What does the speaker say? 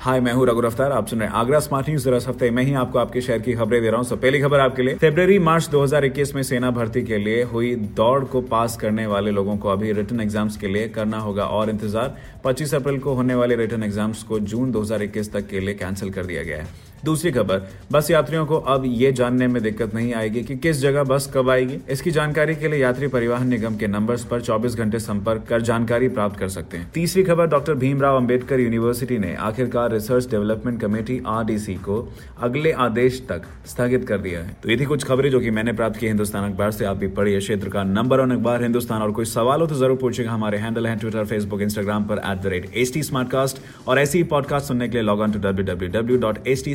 hi मैं हूँ रघु रफ्तार आप सुन रहे हैं आगरा स्मार्ट न्यूज़ इस हफ़्ते में ही आपको आपके शहर की खबरें दे रहा हूँ। सो पहली खबर आपके लिए। फेब्रवरी मार्च 2021 में सेना भर्ती के लिए हुई दौड़ को पास करने वाले लोगों को अभी रिटर्न एग्ज़ाम्स के लिए करना होगा और इंतज़ार। 25 अप्रैल को होने वाले रिटर्न एग्ज़ाम्स को जून 2021 तक के लिए कैंसिल कर दिया गया है। दूसरी खबर, बस यात्रियों को अब ये जानने में दिक्कत नहीं आएगी कि किस जगह बस कब आएगी। इसकी जानकारी के लिए यात्री परिवहन निगम के नंबर्स पर 24 घंटे संपर्क कर जानकारी प्राप्त कर सकते हैं। तीसरी खबर, डॉक्टर भीमराव अंबेडकर यूनिवर्सिटी ने आखिरकार रिसर्च डेवलपमेंट कमेटी आरडीसी को अगले आदेश तक स्थगित कर दिया है। तो ये थी कुछ खबरें जो कि मैंने प्राप्त की हिंदुस्तान अखबार से। आप भी पढ़िए क्षेत्र का नंबर वन अखबार हिंदुस्तान। और कोई सवाल हो तो ज़रूर पूछेगा हमारे हैंडल है ट्विटर फेसबुक इंस्टाग्राम पर एट द रेट टी और ऐसी पॉडकास्ट सुनने के लिए log on to W W W dot T